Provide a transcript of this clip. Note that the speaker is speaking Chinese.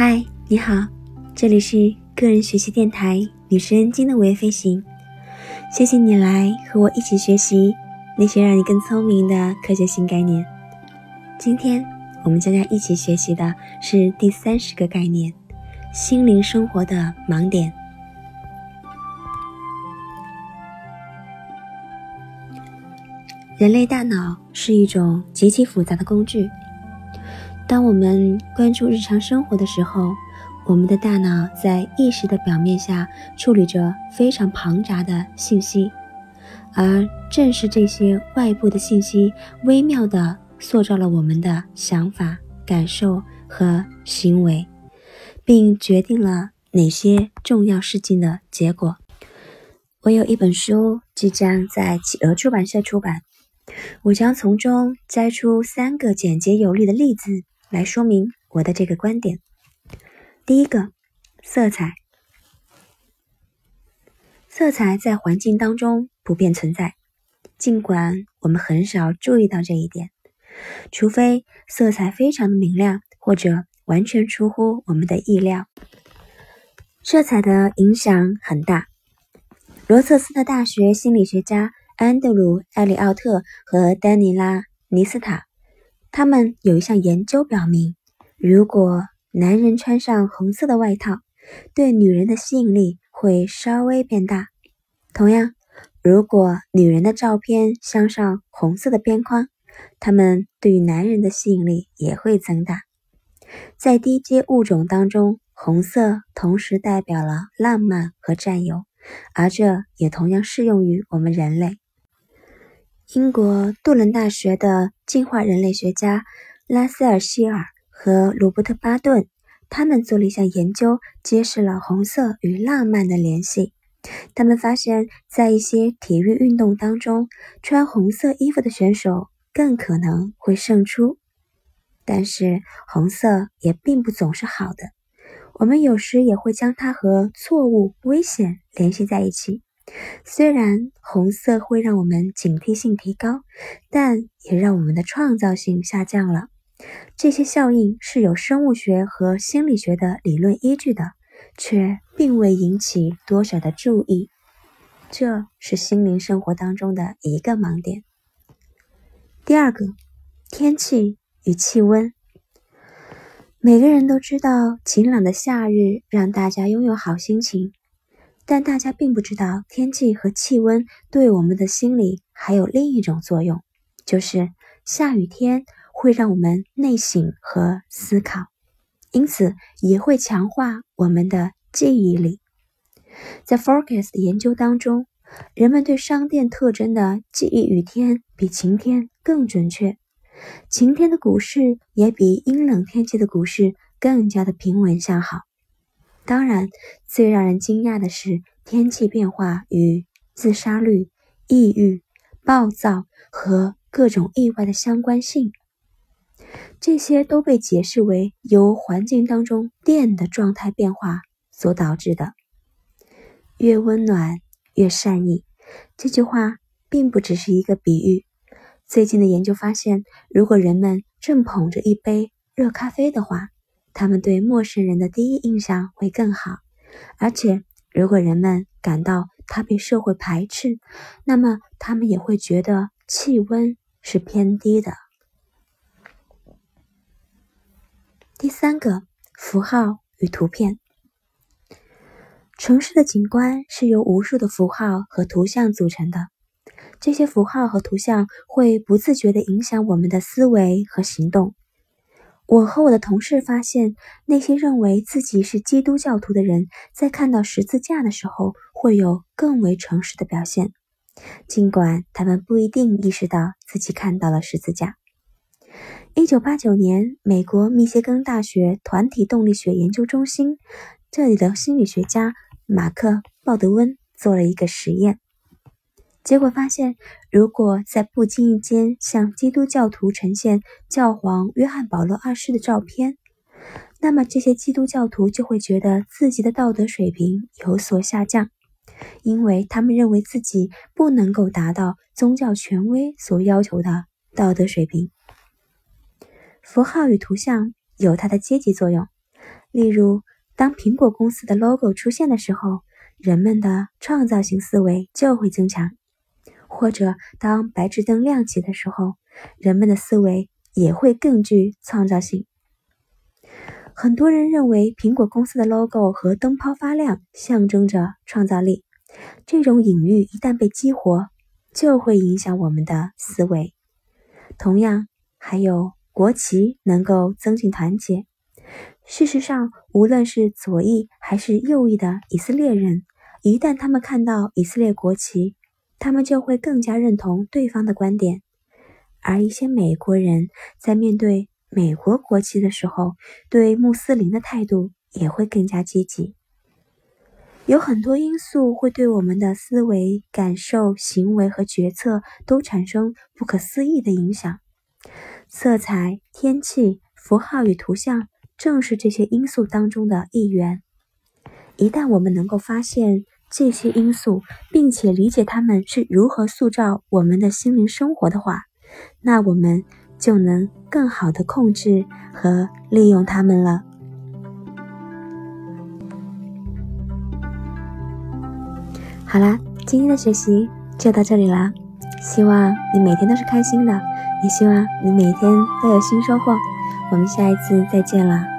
嗨，你好，这里是个人学习电台女神经的微飞行。谢谢你来和我一起学习那些让你更聪明的科学新概念。今天我们将要一起学习的是第三十个概念——心灵生活的盲点。人类大脑是一种极其复杂的工具。当我们关注日常生活的时候，我们的大脑在意识的表面下处理着非常庞杂的信息，而正是这些外部的信息，微妙地塑造了我们的想法、感受和行为，并决定了哪些重要事情的结果。我有一本书即将在企鹅出版社出版，我将从中摘出三个简洁有力的例子。来说明我的这个观点。第一个，色彩。色彩在环境当中普遍存在，尽管我们很少注意到这一点，除非色彩非常的明亮，或者完全出乎我们的意料。色彩的影响很大。罗彻斯特大学心理学家安德鲁·埃里奥特和丹尼拉·尼斯塔。他们有一项研究表明，如果男人穿上红色的外套，对女人的吸引力会稍微变大。同样，如果女人的照片镶上红色的边框，他们对于男人的吸引力也会增大。在低阶物种当中，红色同时代表了浪漫和占有，而这也同样适用于我们人类。英国杜伦大学的进化人类学家拉塞尔·希尔和罗伯特·巴顿，他们做了一项研究，揭示了红色与浪漫的联系。他们发现，在一些体育运动当中，穿红色衣服的选手更可能会胜出。但是，红色也并不总是好的，我们有时也会将它和错误、危险联系在一起。虽然红色会让我们警惕性提高，但也让我们的创造性下降了。这些效应是有生物学和心理学的理论依据的，却并未引起多少的注意。这是心灵生活当中的一个盲点。第二个，天气与气温。每个人都知道，晴朗的夏日让大家拥有好心情。但大家并不知道，天气和气温对我们的心理还有另一种作用，就是下雨天会让我们内省和思考，因此也会强化我们的记忆力。在 Forecast 研究当中，人们对商店特征的记忆雨天比晴天更准确，晴天的股市也比阴冷天气的股市更加的平稳向好。当然，最让人惊讶的是天气变化与自杀率、抑郁、暴躁和各种意外的相关性。这些都被解释为由环境当中电的状态变化所导致的。越温暖越善意，这句话并不只是一个比喻。最近的研究发现，如果人们正捧着一杯热咖啡的话，他们对陌生人的第一印象会更好，而且如果人们感到他被社会排斥，那么他们也会觉得气温是偏低的。第三个符号与图片，城市的景观是由无数的符号和图像组成的，这些符号和图像会不自觉地影响我们的思维和行动。我和我的同事发现，那些认为自己是基督教徒的人，在看到十字架的时候，会有更为诚实的表现，尽管他们不一定意识到自己看到了十字架。一九八九年，美国密歇根大学团体动力学研究中心这里的心理学家马克·鲍德温做了一个实验。结果发现，如果在不经意间向基督教徒呈现教皇约翰保罗二世的照片，那么这些基督教徒就会觉得自己的道德水平有所下降，因为他们认为自己不能够达到宗教权威所要求的道德水平。符号与图像有它的阶级作用，例如，当苹果公司的 logo 出现的时候，人们的创造性思维就会增强；或者当白炽灯亮起的时候，人们的思维也会更具创造性。很多人认为苹果公司的 logo 和灯泡发亮象征着创造力，这种隐喻一旦被激活，就会影响我们的思维。同样，还有国旗能够增进团结。事实上，无论是左翼还是右翼的以色列人，一旦他们看到以色列国旗，他们就会更加认同对方的观点；而一些美国人在面对美国国旗的时候，对穆斯林的态度也会更加积极。有很多因素会对我们的思维、感受、行为和决策都产生不可思议的影响。色彩、天气、符号与图像。正是这些因素当中的一员。一旦我们能够发现这些因素，并且理解它们是如何塑造我们的心灵生活的话，那我们就能更好的控制和利用它们了。好啦，今天的学习就到这里啦。希望你每天都是开心的，也希望你每天都有新收获。我们下一次再见了。